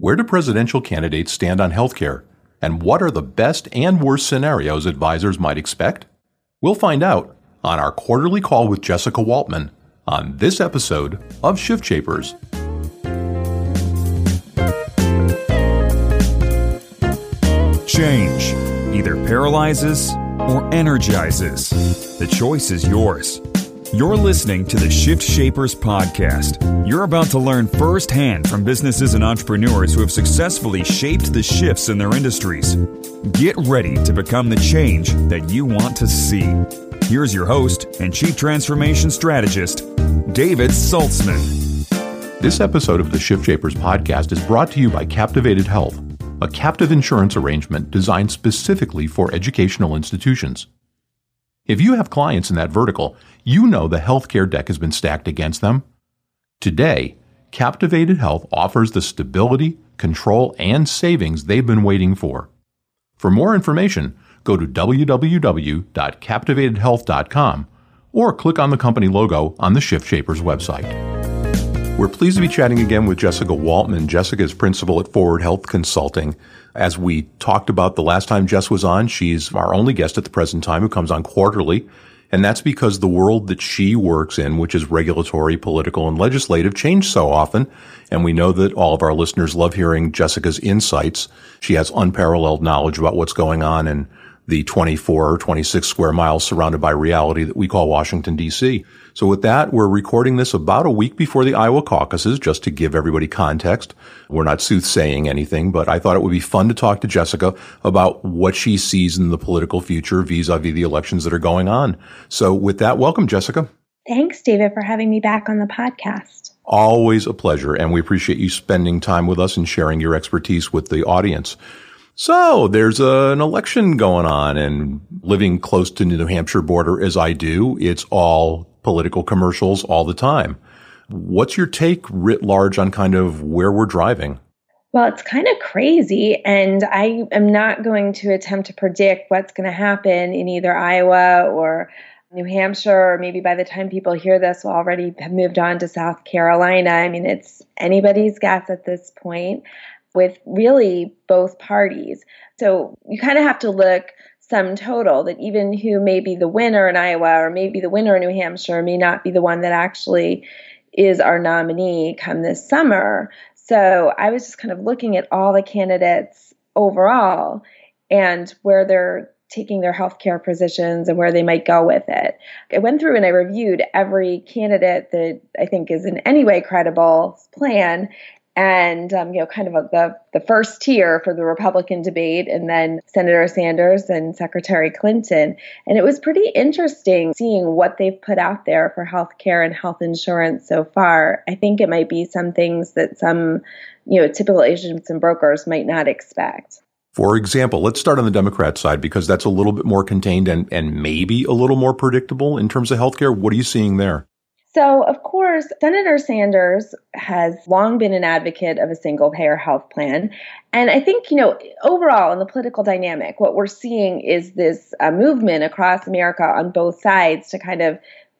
Where do presidential candidates stand on healthcare? And what are the best and worst scenarios advisors might expect? We'll find out on our quarterly call with Jessica Waltman on this episode of Shift Shapers. Change either paralyzes or energizes. The choice is yours. You're listening to the Shift Shapers podcast. You're about to learn firsthand from businesses and entrepreneurs who have successfully shaped the shifts in their industries. Get ready to become the change that you want to see. Here's your host and Chief Transformation Strategist, David Saltzman. This episode of the Shift Shapers podcast is brought to you by Captivated Health, a captive insurance arrangement designed specifically for educational institutions. If you have clients in that vertical, you know the healthcare deck has been stacked against them. Today, Captivated Health offers the stability, control, and savings they've been waiting for. For more information, go to www.captivatedhealth.com or click on the company logo on the Shift Shapers website. We're pleased to be chatting again with Jessica Waltman. Jessica is principal at Forward Health Consulting. As we talked about the last time Jess was on, she's our only guest at the present time who comes on quarterly. And that's because the world that she works in, which is regulatory, political, and legislative, change so often. And we know that all of our listeners love hearing Jessica's insights. She has unparalleled knowledge about what's going on in the 24 or 26 square miles surrounded by reality that we call Washington, D.C. So with that, we're recording this about a week before the Iowa caucuses, just to give everybody context. We're not soothsaying anything, but I thought it would be fun to talk to Jessica about what she sees in the political future vis-a-vis the elections that are going on. So with that, welcome, Jessica. Thanks, David, for having me back on the podcast. Always a pleasure, and we appreciate you spending time with us and sharing your expertise with the audience. So there's an election going on and living close to the New Hampshire border as I do, it's all political commercials all the time. What's your take writ large on kind of where we're driving? Well, it's kind of crazy, and I am not going to attempt to predict what's going to happen in either Iowa or New Hampshire, or maybe by the time people hear this, will already have moved on to South Carolina. I mean, it's anybody's guess at this point with really both parties. So you kind of have to look sum total that even who may be the winner in Iowa or maybe the winner in New Hampshire may not be the one that actually is our nominee come this summer. So I was just kind of looking at all the candidates overall and where they're taking their healthcare positions and where they might go with it. I went through and I reviewed every candidate that I think is in any way credible plan and um, you know, kind of a, the the first tier for the Republican debate, and then Senator Sanders and Secretary Clinton. And it was pretty interesting seeing what they've put out there for health care and health insurance so far. I think it might be some things that some you know typical agents and brokers might not expect. For example, let's start on the Democrat side because that's a little bit more contained and, and maybe a little more predictable in terms of healthcare. What are you seeing there? So, of course, Senator Sanders has long been an advocate of a single payer health plan. And I think, you know, overall in the political dynamic, what we're seeing is this uh, movement across America on both sides to kind of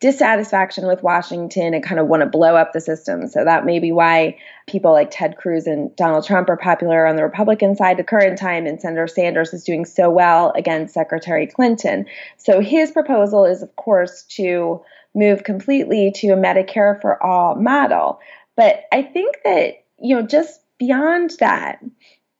dissatisfaction with Washington and kind of want to blow up the system. So that may be why people like Ted Cruz and Donald Trump are popular on the Republican side the current time, and Senator Sanders is doing so well against Secretary Clinton. So his proposal is, of course, to move completely to a Medicare for all model. But I think that, you know, just beyond that,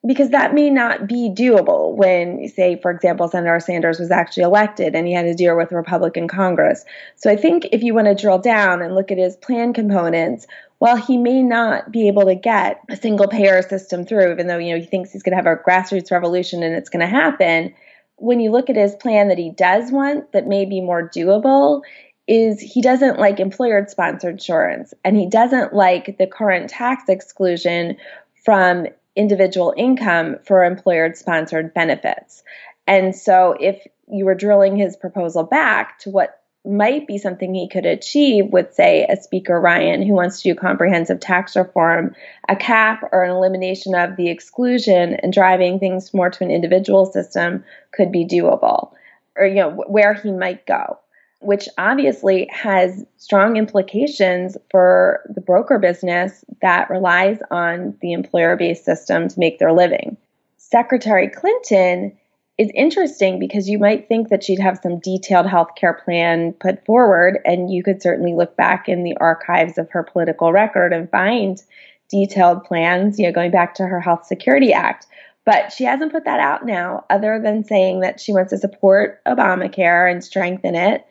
because that may not be doable when, say, for example, Senator Sanders was actually elected and he had to deal with Republican Congress. So I think if you want to drill down and look at his plan components, while he may not be able to get a single payer system through, even though you know he thinks he's going to have a grassroots revolution and it's going to happen, when you look at his plan that he does want that may be more doable, is he doesn't like employer sponsored insurance and he doesn't like the current tax exclusion from individual income for employer sponsored benefits. And so if you were drilling his proposal back to what might be something he could achieve with, say, a Speaker Ryan who wants to do comprehensive tax reform, a cap or an elimination of the exclusion and driving things more to an individual system could be doable, or you know where he might go. Which obviously has strong implications for the broker business that relies on the employer based system to make their living. Secretary Clinton is interesting because you might think that she'd have some detailed health care plan put forward, and you could certainly look back in the archives of her political record and find detailed plans, you know, going back to her Health Security Act. But she hasn't put that out now, other than saying that she wants to support Obamacare and strengthen it.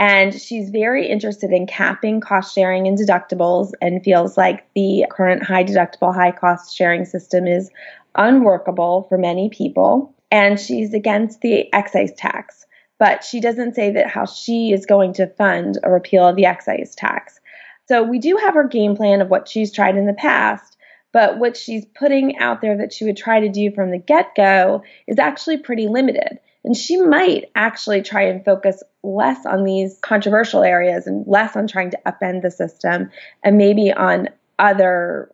And she's very interested in capping cost sharing and deductibles and feels like the current high deductible, high cost sharing system is unworkable for many people. And she's against the excise tax. But she doesn't say that how she is going to fund a repeal of the excise tax. So we do have her game plan of what she's tried in the past. But what she's putting out there that she would try to do from the get go is actually pretty limited. And she might actually try and focus less on these controversial areas and less on trying to upend the system and maybe on other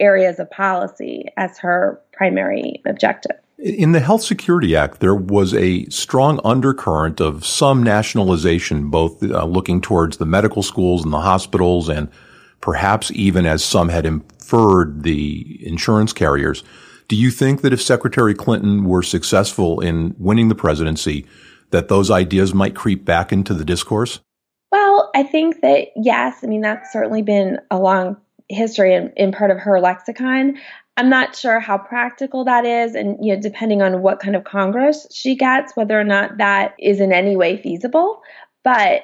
areas of policy as her primary objective. In the Health Security Act, there was a strong undercurrent of some nationalization, both uh, looking towards the medical schools and the hospitals, and perhaps even as some had inferred the insurance carriers. Do you think that if Secretary Clinton were successful in winning the presidency, that those ideas might creep back into the discourse? Well, I think that yes. I mean, that's certainly been a long history in, in part of her lexicon. I'm not sure how practical that is, and you know, depending on what kind of Congress she gets, whether or not that is in any way feasible. But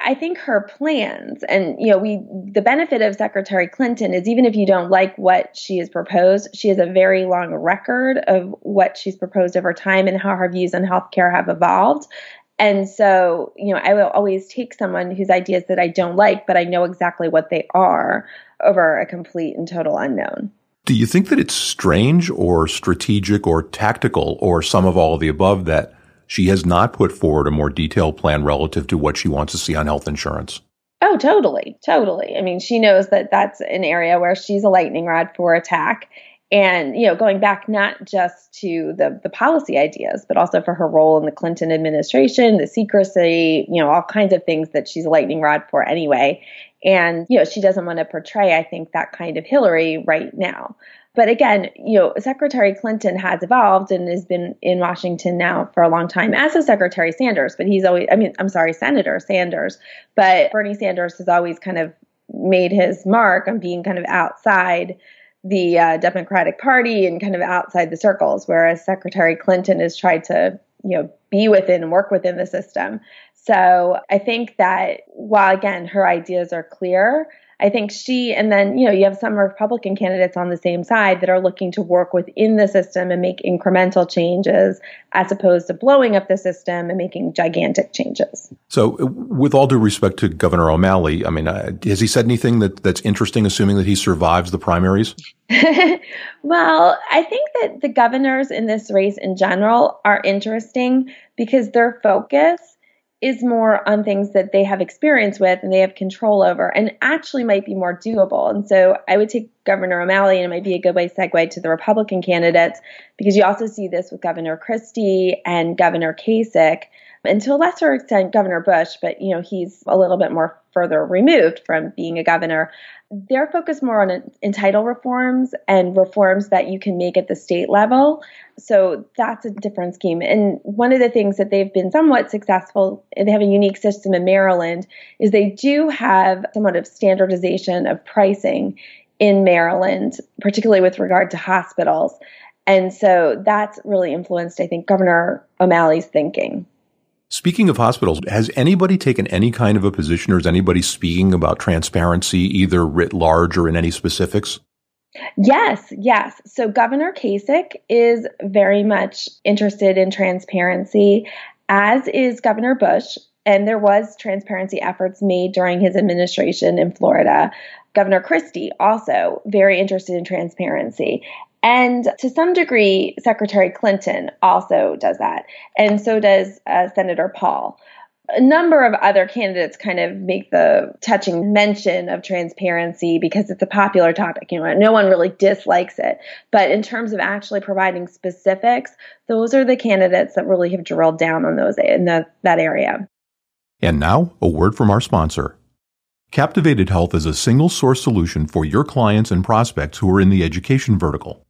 I think her plans and you know we the benefit of Secretary Clinton is even if you don't like what she has proposed, she has a very long record of what she's proposed over time and how her views on healthcare have evolved. And so, you know, I will always take someone whose ideas that I don't like, but I know exactly what they are over a complete and total unknown. Do you think that it's strange or strategic or tactical or some of all of the above that she has not put forward a more detailed plan relative to what she wants to see on health insurance. Oh, totally. Totally. I mean, she knows that that's an area where she's a lightning rod for attack. And, you know, going back not just to the, the policy ideas, but also for her role in the Clinton administration, the secrecy, you know, all kinds of things that she's a lightning rod for anyway. And, you know, she doesn't want to portray, I think, that kind of Hillary right now. But again, you know, Secretary Clinton has evolved and has been in Washington now for a long time, as has Secretary Sanders. But he's always, I mean, I'm sorry, Senator Sanders. But Bernie Sanders has always kind of made his mark on being kind of outside the uh, Democratic Party and kind of outside the circles, whereas Secretary Clinton has tried to, you know, be within and work within the system. So I think that while again her ideas are clear, I think she, and then, you know, you have some Republican candidates on the same side that are looking to work within the system and make incremental changes as opposed to blowing up the system and making gigantic changes. So, with all due respect to Governor O'Malley, I mean, uh, has he said anything that, that's interesting, assuming that he survives the primaries? well, I think that the governors in this race in general are interesting because their focus is more on things that they have experience with and they have control over and actually might be more doable. And so I would take Governor O'Malley and it might be a good way to segue to the Republican candidates because you also see this with Governor Christie and Governor Kasich and to a lesser extent Governor Bush, but you know, he's a little bit more further removed from being a governor they're focused more on entitle reforms and reforms that you can make at the state level. So that's a different scheme. And one of the things that they've been somewhat successful, they have a unique system in Maryland, is they do have somewhat of standardization of pricing in Maryland, particularly with regard to hospitals. And so that's really influenced, I think, Governor O'Malley's thinking. Speaking of hospitals, has anybody taken any kind of a position or is anybody speaking about transparency either writ large or in any specifics? Yes, yes. So Governor Kasich is very much interested in transparency, as is Governor Bush. And there was transparency efforts made during his administration in Florida. Governor Christie also very interested in transparency. And to some degree, Secretary Clinton also does that. And so does uh, Senator Paul. A number of other candidates kind of make the touching mention of transparency because it's a popular topic. You know, no one really dislikes it. But in terms of actually providing specifics, those are the candidates that really have drilled down on those in the, that area. And now, a word from our sponsor. Captivated Health is a single source solution for your clients and prospects who are in the education vertical.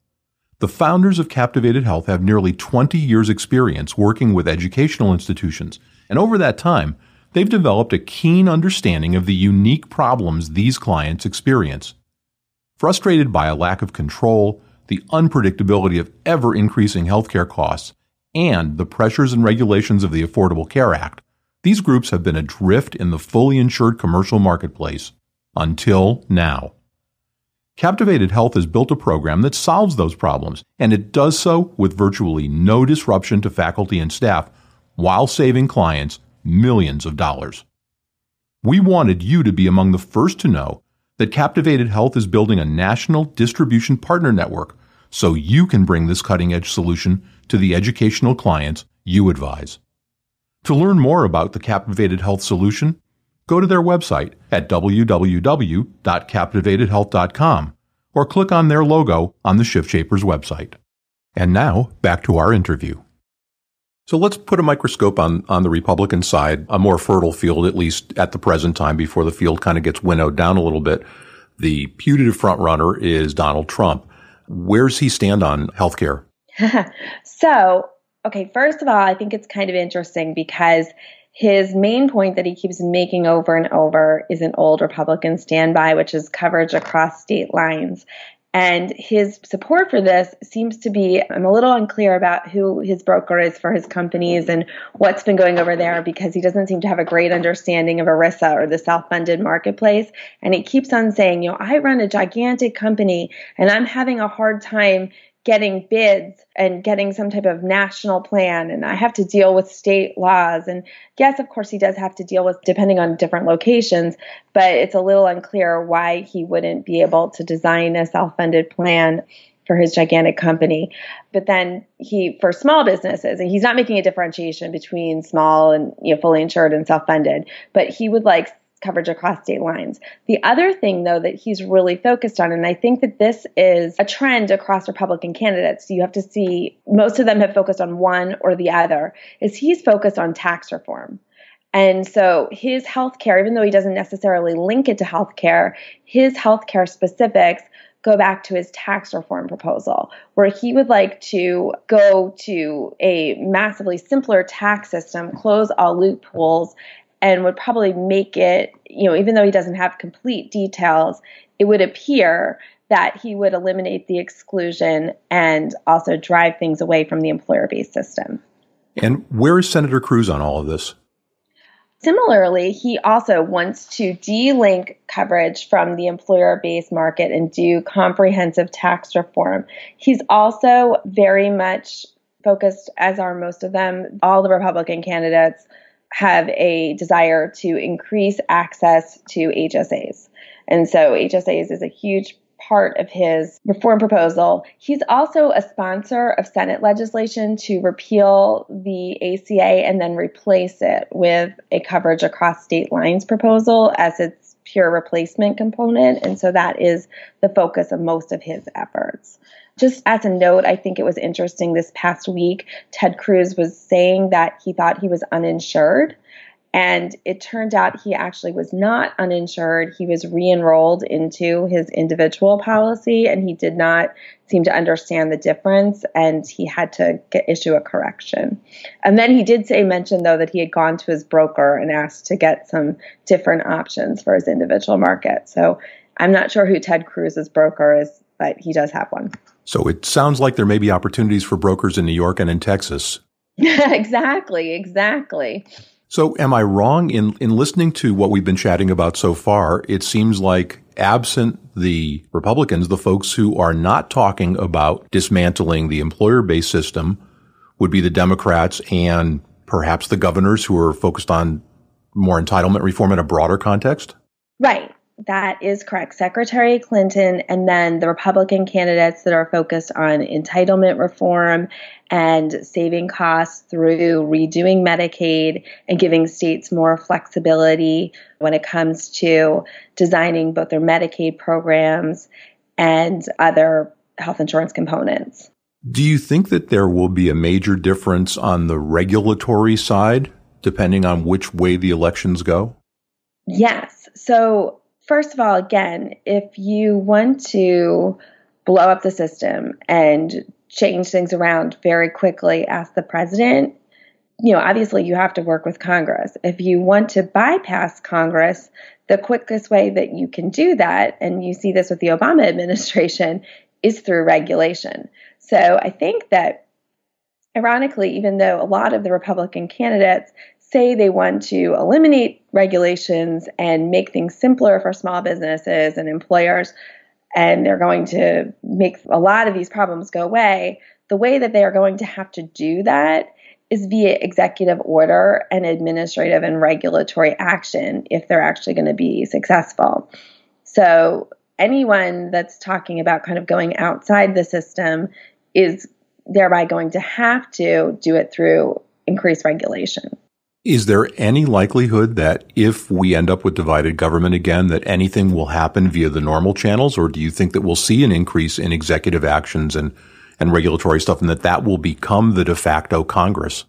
The founders of Captivated Health have nearly 20 years' experience working with educational institutions, and over that time, they've developed a keen understanding of the unique problems these clients experience. Frustrated by a lack of control, the unpredictability of ever increasing healthcare costs, and the pressures and regulations of the Affordable Care Act, these groups have been adrift in the fully insured commercial marketplace until now. Captivated Health has built a program that solves those problems, and it does so with virtually no disruption to faculty and staff while saving clients millions of dollars. We wanted you to be among the first to know that Captivated Health is building a national distribution partner network so you can bring this cutting edge solution to the educational clients you advise. To learn more about the Captivated Health solution, go to their website at www.captivatedhealth.com or click on their logo on the Shift Shapers website. And now, back to our interview. So let's put a microscope on, on the Republican side, a more fertile field, at least at the present time, before the field kind of gets winnowed down a little bit. The putative frontrunner is Donald Trump. Where's he stand on healthcare? so, okay, first of all, I think it's kind of interesting because his main point that he keeps making over and over is an old Republican standby, which is coverage across state lines. And his support for this seems to be, I'm a little unclear about who his broker is for his companies and what's been going over there because he doesn't seem to have a great understanding of ERISA or the self funded marketplace. And he keeps on saying, you know, I run a gigantic company and I'm having a hard time getting bids and getting some type of national plan and I have to deal with state laws. And yes of course he does have to deal with depending on different locations but it's a little unclear why he wouldn't be able to design a self-funded plan for his gigantic company. But then he for small businesses and he's not making a differentiation between small and you know fully insured and self-funded but he would like coverage across state lines. The other thing, though, that he's really focused on, and I think that this is a trend across Republican candidates, you have to see most of them have focused on one or the other, is he's focused on tax reform. And so his health care, even though he doesn't necessarily link it to health care, his health care specifics go back to his tax reform proposal, where he would like to go to a massively simpler tax system, close all loopholes, and would probably make it, you know, even though he doesn't have complete details, it would appear that he would eliminate the exclusion and also drive things away from the employer based system. And where is Senator Cruz on all of this? Similarly, he also wants to delink coverage from the employer based market and do comprehensive tax reform. He's also very much focused, as are most of them, all the Republican candidates have a desire to increase access to HSAs. And so HSAs is a huge part of his reform proposal. He's also a sponsor of Senate legislation to repeal the ACA and then replace it with a coverage across state lines proposal as its pure replacement component. And so that is the focus of most of his efforts. Just as a note, I think it was interesting this past week, Ted Cruz was saying that he thought he was uninsured. And it turned out he actually was not uninsured. He was re enrolled into his individual policy and he did not seem to understand the difference and he had to get, issue a correction. And then he did say, mention though, that he had gone to his broker and asked to get some different options for his individual market. So I'm not sure who Ted Cruz's broker is, but he does have one. So it sounds like there may be opportunities for brokers in New York and in Texas. exactly, exactly. So am I wrong in, in listening to what we've been chatting about so far? It seems like absent the Republicans, the folks who are not talking about dismantling the employer based system would be the Democrats and perhaps the governors who are focused on more entitlement reform in a broader context? Right. That is correct. Secretary Clinton and then the Republican candidates that are focused on entitlement reform and saving costs through redoing Medicaid and giving states more flexibility when it comes to designing both their Medicaid programs and other health insurance components. Do you think that there will be a major difference on the regulatory side depending on which way the elections go? Yes. So, first of all, again, if you want to blow up the system and change things around very quickly as the president, you know, obviously you have to work with Congress. If you want to bypass Congress, the quickest way that you can do that, and you see this with the Obama administration, is through regulation. So I think that, ironically, even though a lot of the Republican candidates say they want to eliminate regulations and make things simpler for small businesses and employers, and they're going to make a lot of these problems go away, the way that they are going to have to do that is via executive order and administrative and regulatory action if they're actually going to be successful. So, anyone that's talking about kind of going outside the system is thereby going to have to do it through increased regulation. Is there any likelihood that if we end up with divided government again, that anything will happen via the normal channels, or do you think that we'll see an increase in executive actions and, and regulatory stuff, and that that will become the de facto Congress?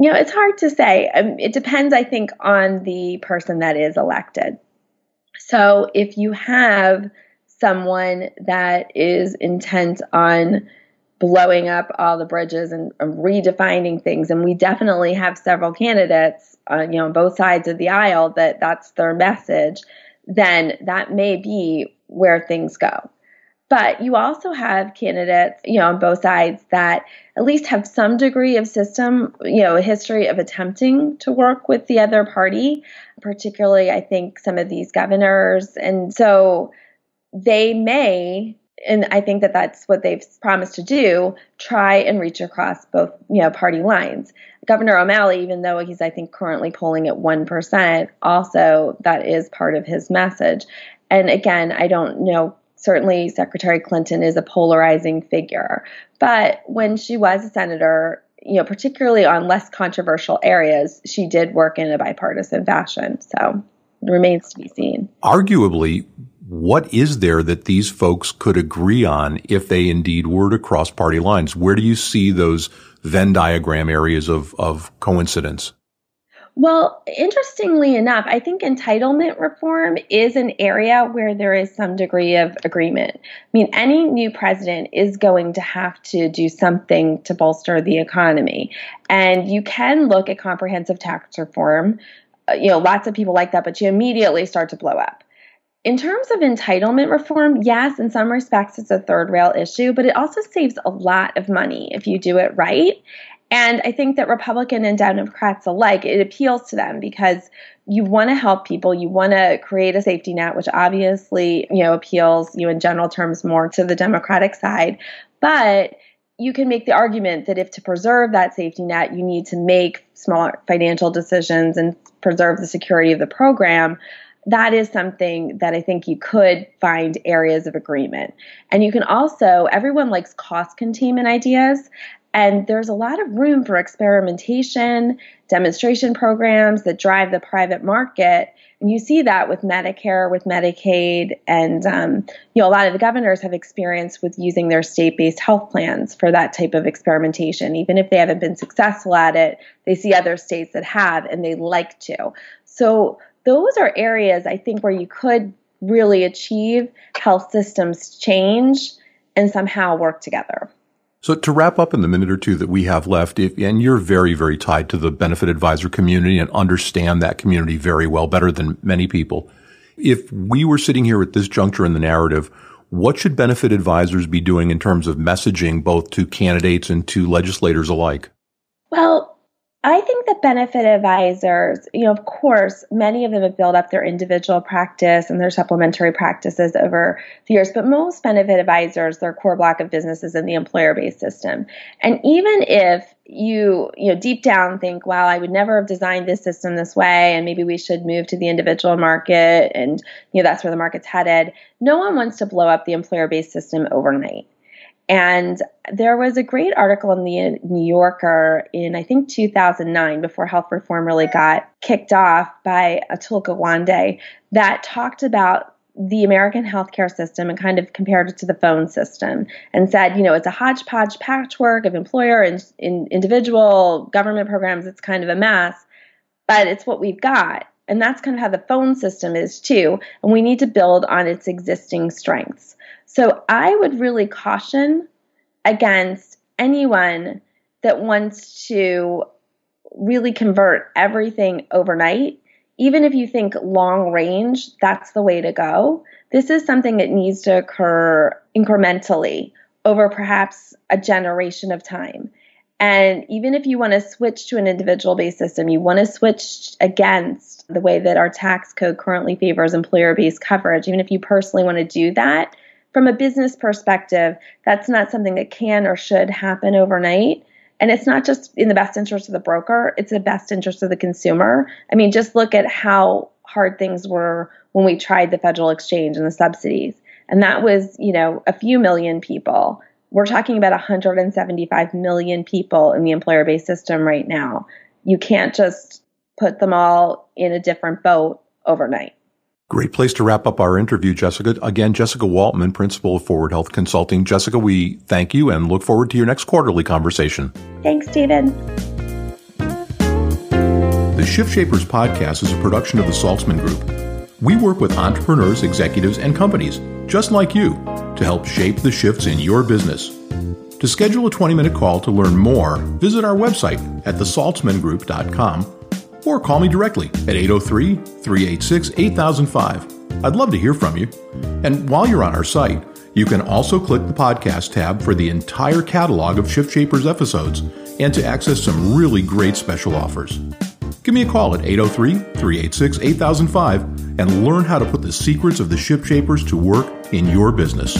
You know, it's hard to say. Um, it depends, I think, on the person that is elected. So if you have someone that is intent on blowing up all the bridges and, redefining things. And we definitely have several candidates, uh, you know, on both sides of the aisle that that's their message. Then that may be where things go. But you also have candidates, you know, on both sides that at least have some degree of system, you know, a history of attempting to work with the other party, particularly, I think, some of these governors. And so they may and I think that that's what they've promised to do. Try and reach across both, you know, party lines. Governor O'Malley, even though he's, I think, currently polling at one percent, also that is part of his message. And again, I don't know. Certainly, Secretary Clinton is a polarizing figure, but when she was a senator, you know, particularly on less controversial areas, she did work in a bipartisan fashion. So it remains to be seen. Arguably, what is there that these folks could agree on if they indeed were to cross party lines? Where do you see those Venn diagram areas of, of coincidence? Well, interestingly enough, I think entitlement reform is an area where there is some degree of agreement. I mean, any new president is going to have to do something to bolster the economy. And you can look at comprehensive tax reform. Uh, you know, lots of people like that, but you immediately start to blow up. In terms of entitlement reform, yes, in some respects it's a third rail issue, but it also saves a lot of money if you do it right. And I think that Republican and Democrats alike, it appeals to them because you want to help people, you want to create a safety net, which obviously, you know, appeals you in general terms more to the Democratic side. But you can make the argument that if to preserve that safety net, you need to make smart financial decisions and preserve the security of the program that is something that I think you could find areas of agreement. And you can also, everyone likes cost containment ideas. And there's a lot of room for experimentation, demonstration programs that drive the private market. And you see that with Medicare, with Medicaid, and um, you know a lot of the governors have experience with using their state-based health plans for that type of experimentation. Even if they haven't been successful at it, they see other states that have, and they like to. So those are areas I think where you could really achieve health systems change and somehow work together. So to wrap up in the minute or two that we have left, if, and you're very, very tied to the benefit advisor community and understand that community very well, better than many people. If we were sitting here at this juncture in the narrative, what should benefit advisors be doing in terms of messaging both to candidates and to legislators alike? Well, I think the benefit advisors, you know, of course, many of them have built up their individual practice and their supplementary practices over the years, but most benefit advisors, their core block of business is in the employer based system. And even if you, you know, deep down think, well, I would never have designed this system this way, and maybe we should move to the individual market, and, you know, that's where the market's headed, no one wants to blow up the employer based system overnight. And there was a great article in the New Yorker in, I think, 2009, before health reform really got kicked off by Atul Gawande, that talked about the American healthcare system and kind of compared it to the phone system and said, you know, it's a hodgepodge patchwork of employer and in individual government programs. It's kind of a mess. but it's what we've got. And that's kind of how the phone system is too. And we need to build on its existing strengths. So I would really caution against anyone that wants to really convert everything overnight. Even if you think long range, that's the way to go. This is something that needs to occur incrementally over perhaps a generation of time. And even if you want to switch to an individual based system, you want to switch against the way that our tax code currently favors employer based coverage, even if you personally want to do that, from a business perspective, that's not something that can or should happen overnight. And it's not just in the best interest of the broker, it's the best interest of the consumer. I mean, just look at how hard things were when we tried the federal exchange and the subsidies. And that was, you know, a few million people. We're talking about 175 million people in the employer based system right now. You can't just put them all in a different boat overnight. Great place to wrap up our interview, Jessica. Again, Jessica Waltman, Principal of Forward Health Consulting. Jessica, we thank you and look forward to your next quarterly conversation. Thanks, David. The Shift Shapers podcast is a production of the Saltzman Group. We work with entrepreneurs, executives, and companies just like you to help shape the shifts in your business. To schedule a 20 minute call to learn more, visit our website at thesaltzmangroup.com or call me directly at 803 386 8005. I'd love to hear from you. And while you're on our site, you can also click the podcast tab for the entire catalog of Shift Shapers episodes and to access some really great special offers. Give me a call at 803 386 8005 and learn how to put the secrets of the Shift Shapers to work in your business.